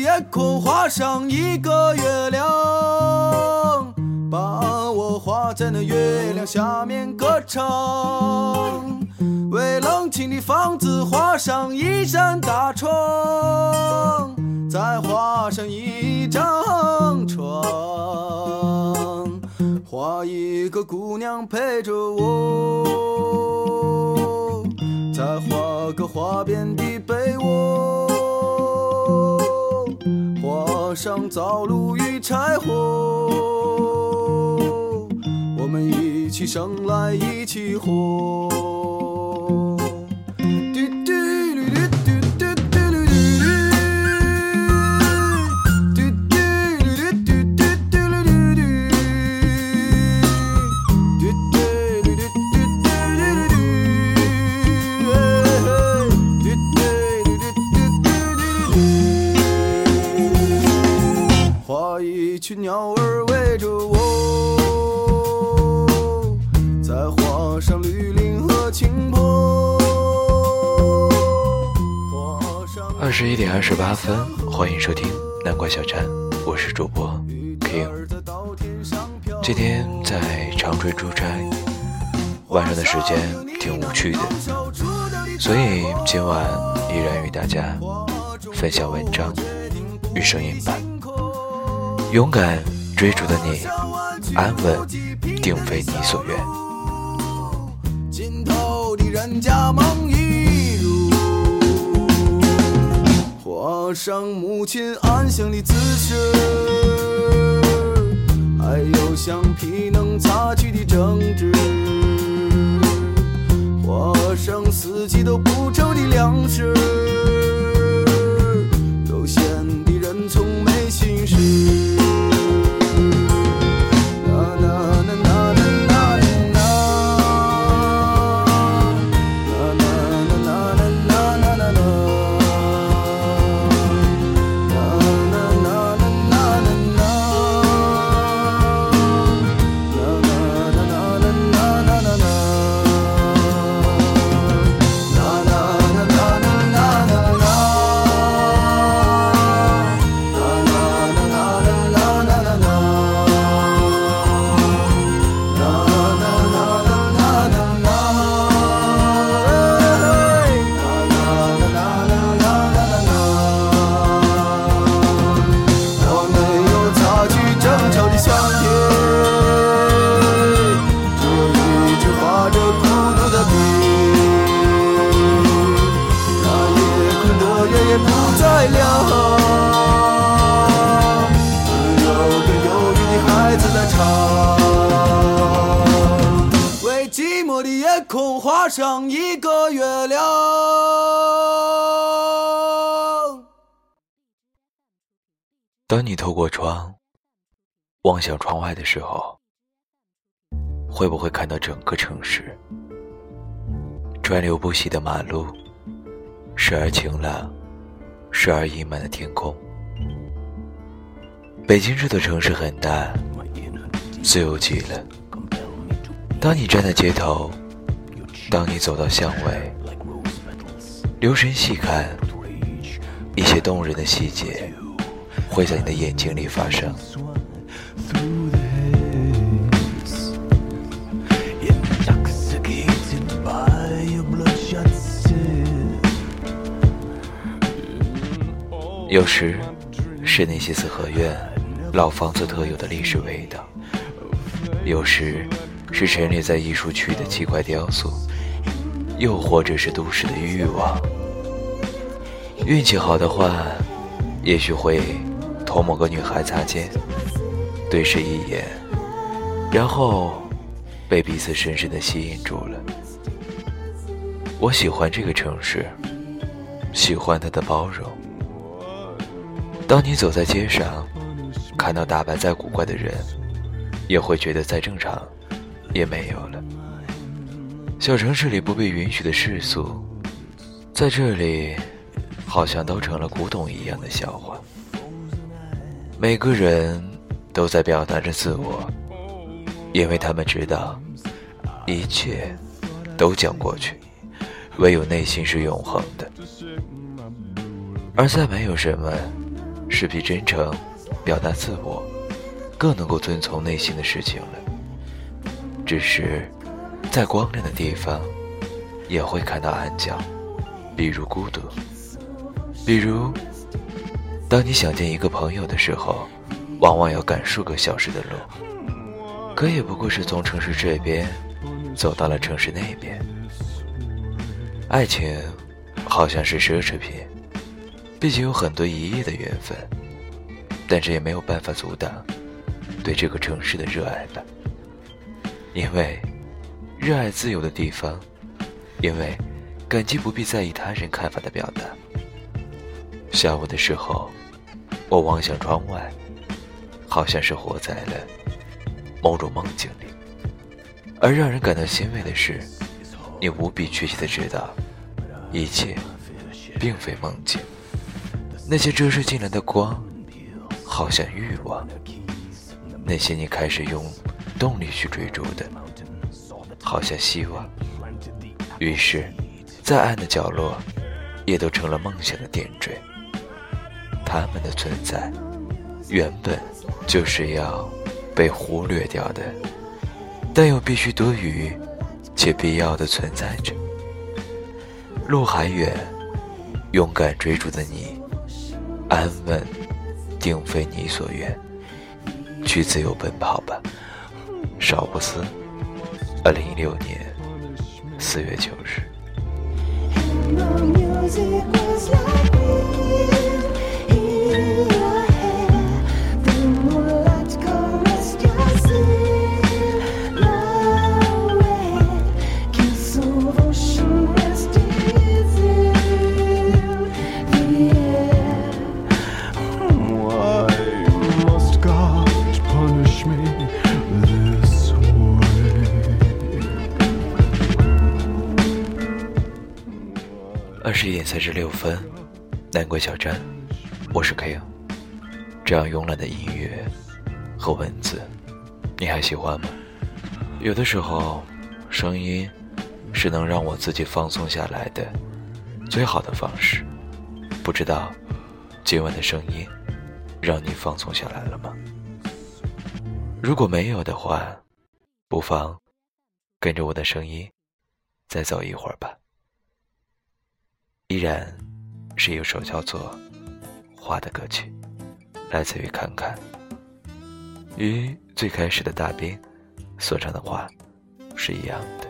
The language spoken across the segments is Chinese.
夜空画上一个月亮，把我画在那月亮下面歌唱。为冷清的房子画上一扇大窗，再画上一张床，画一个姑娘陪着我，再画个花边的被窝，上灶炉与柴火，我们一起生来一起活。二十八分，欢迎收听南瓜小站，我是主播 King。今天在长春出差，晚上的时间挺无趣的，所以今晚依然与大家分享文章与声音版。勇敢追逐的你，安稳定非你所愿。尽头的人家梦画上母亲安详的姿势，还有橡皮能擦去的争执，画上四季都不愁的粮食。都闲的人从没心事。当你透过窗望向窗外的时候，会不会看到整个城市？川流不息的马路，时而晴朗，时而阴霾的天空。北京这座城市很大，自由极了。当你站在街头。当你走到巷尾，留神细看，一些动人的细节会在你的眼睛里发生。有时是那些四合院、老房子特有的历史味道；有时是陈列在艺术区的奇怪雕塑。又或者是都市的欲望，运气好的话，也许会同某个女孩擦肩，对视一眼，然后被彼此深深的吸引住了。我喜欢这个城市，喜欢它的包容。当你走在街上，看到打扮再古怪的人，也会觉得再正常也没有了。小城市里不被允许的世俗，在这里，好像都成了古董一样的笑话。每个人都在表达着自我，因为他们知道，一切都将过去，唯有内心是永恒的。而再没有什么是比真诚表达自我更能够遵从内心的事情了。只是，在光亮的地方，也会看到暗角，比如孤独，比如，当你想见一个朋友的时候，往往要赶数个小时的路，可也不过是从城市这边走到了城市那边。爱情，好像是奢侈品。毕竟有很多一夜的缘分，但这也没有办法阻挡对这个城市的热爱吧。因为热爱自由的地方，因为感激不必在意他人看法的表达。下午的时候，我望向窗外，好像是活在了某种梦境里。而让人感到欣慰的是，你无比确切的知道，一切并非梦境。那些折射进来的光，好像欲望；那些你开始用动力去追逐的，好像希望。于是，再暗的角落，也都成了梦想的点缀。他们的存在，原本就是要被忽略掉的，但又必须多余且必要的存在着。路还远，勇敢追逐的你。安稳，定非你所愿。去自由奔跑吧，少不思。二零一六年四月九日。十一点三十六分，南国小站，我是 K。这样慵懒的音乐和文字，你还喜欢吗？有的时候，声音是能让我自己放松下来的最好的方式。不知道今晚的声音让你放松下来了吗？如果没有的话，不妨跟着我的声音再走一会儿吧。依然是一首叫做《花》的歌曲，来自于侃侃，与最开始的大兵所唱的《花》是一样的，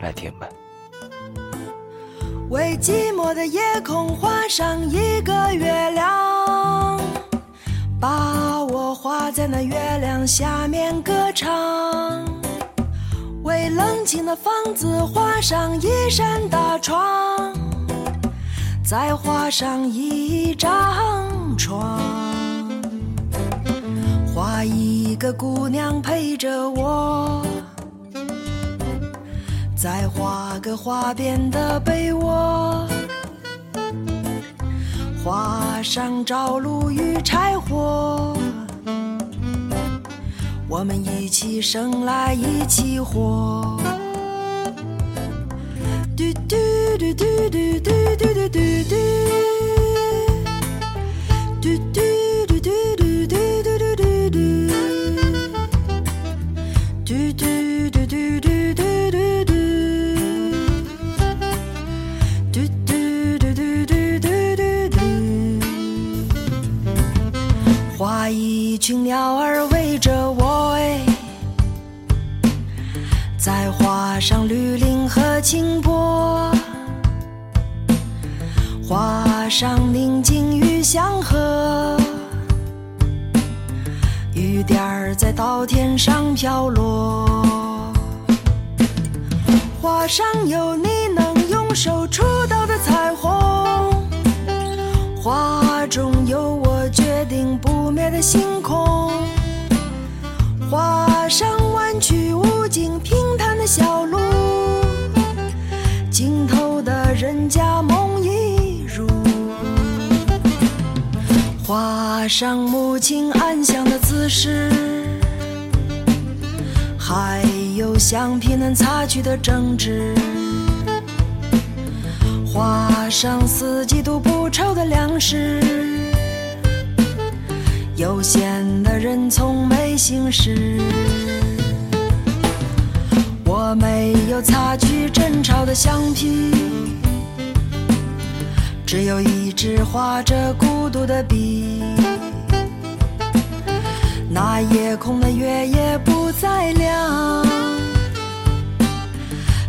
来听吧。为寂寞的夜空画上一个月亮，把我画在那月亮下面歌唱。为冷清的房子画上一扇大窗。再画上一张床，画一个姑娘陪着我，再画个花边的被窝，画上朝露与柴火，我们一起生来一起活。嘟嘟嘟嘟嘟嘟嘟嘟，嘟嘟嘟嘟嘟嘟嘟嘟嘟，嘟嘟嘟嘟嘟嘟嘟嘟，嘟嘟嘟嘟嘟嘟嘟画一群鸟儿围着我哎。再画上绿林和清波，画上宁静与祥和，雨点儿在稻田上飘落，画上有你能用手触到的彩虹，画中有我决定不灭的星空，画上弯曲无尽平坦的。小路，上母亲安详的姿势，还有橡皮能擦去的争执，画上四季都不愁的粮食，悠闲的人从没心事。我没有擦去争吵的橡皮，只有一支画着孤独的笔。夜空的月也不再亮，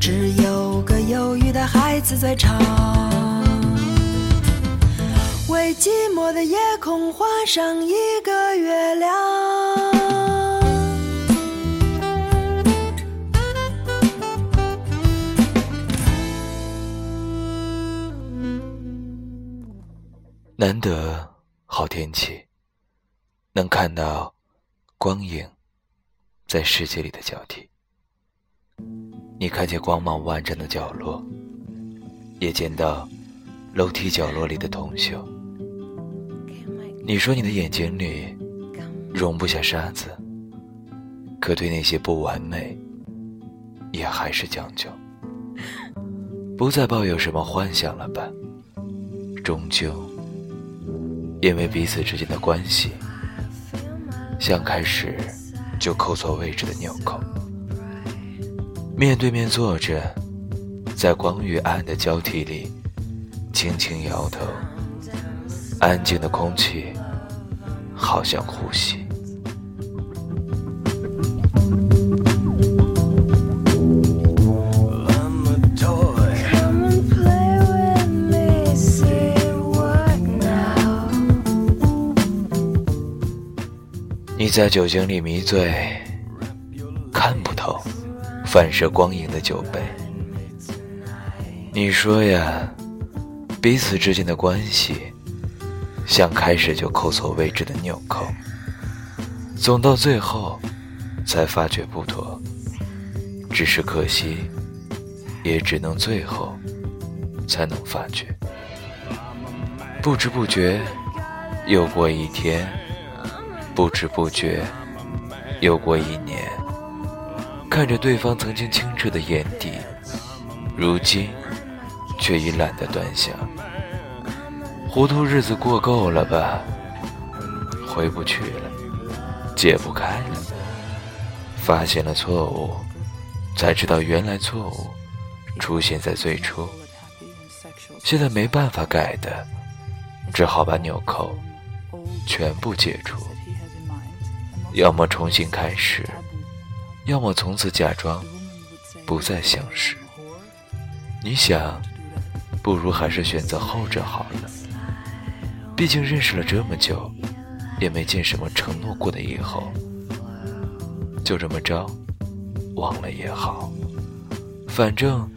只有个忧郁的孩子在唱。为寂寞的夜空画上一个月亮。难得好天气，能看到光影在世界里的交替。你看见光芒万丈的角落，也见到楼梯角落里的铜锈。你说你的眼睛里容不下沙子，可对那些不完美，也还是将就。不再抱有什么幻想了吧？终究。因为彼此之间的关系，像开始就扣错位置的纽扣。面对面坐着，在光与暗的交替里，轻轻摇头。安静的空气，好像呼吸。在酒精里迷醉，看不透反射光影的酒杯。你说呀，彼此之间的关系像开始就扣错位置的纽扣，总到最后才发觉不妥。只是可惜，也只能最后才能发觉。不知不觉，又过一天。不知不觉，又过一年，看着对方曾经清澈的眼底，如今却已懒得端详。糊涂日子过够了吧？回不去了，解不开了。发现了错误，才知道原来错误出现在最初。现在没办法改的，只好把纽扣全部解除。要么重新开始，要么从此假装不再相识。你想，不如还是选择后者好了。毕竟认识了这么久，也没见什么承诺过的以后。就这么着，忘了也好。反正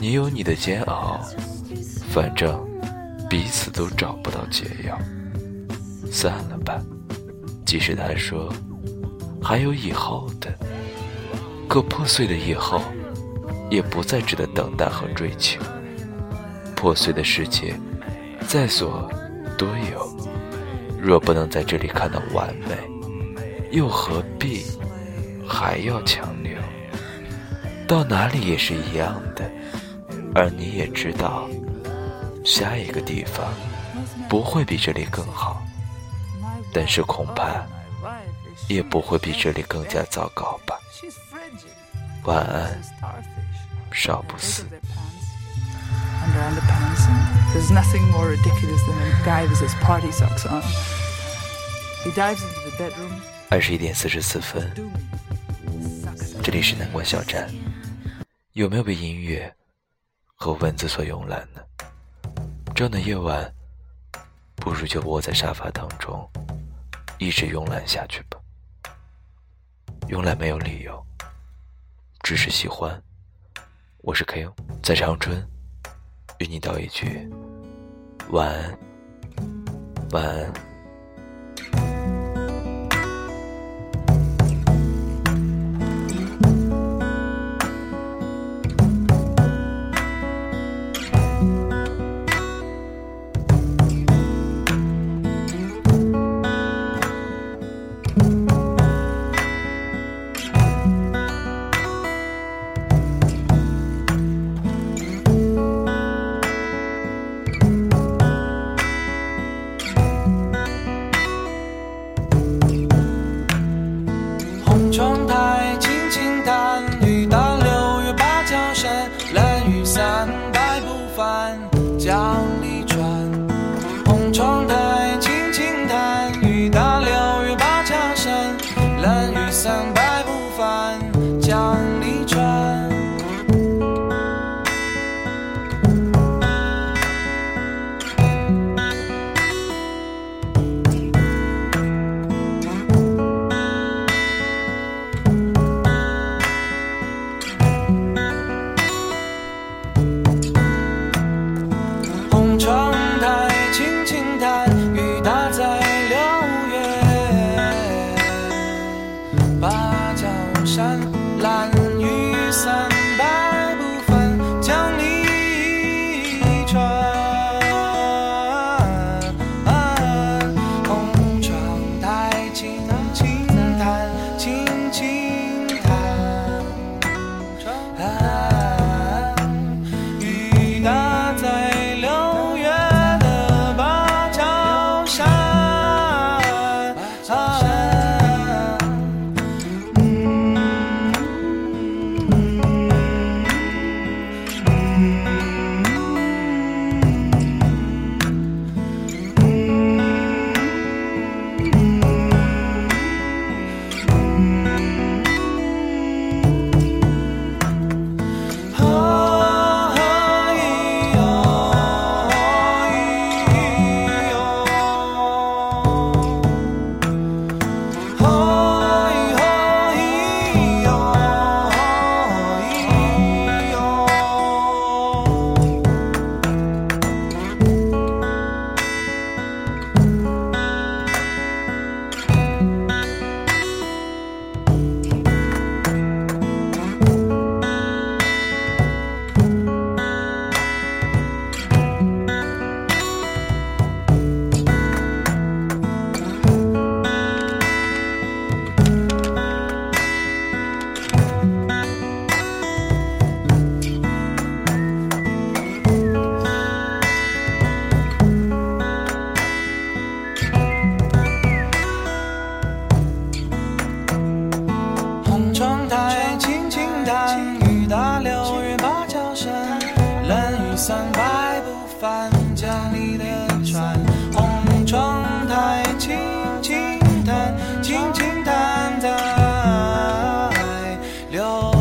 你有你的煎熬，反正彼此都找不到解药。散了吧，即使他说。还有以后的，可破碎的以后，也不再值得等待和追求。破碎的世界，在所多有，若不能在这里看到完美，又何必还要强留？到哪里也是一样的，而你也知道，下一个地方不会比这里更好，但是恐怕。也不会比这里更加糟糕吧。晚安，少不死。二十一点四十四分，这里是南关小站。有没有被音乐和文字所慵懒呢？这样的夜晚，不如就窝在沙发当中，一直慵懒下去吧。慵懒没有理由，只是喜欢。我是 K，在长春，与你道一句晚安，晚安。百不 Oh.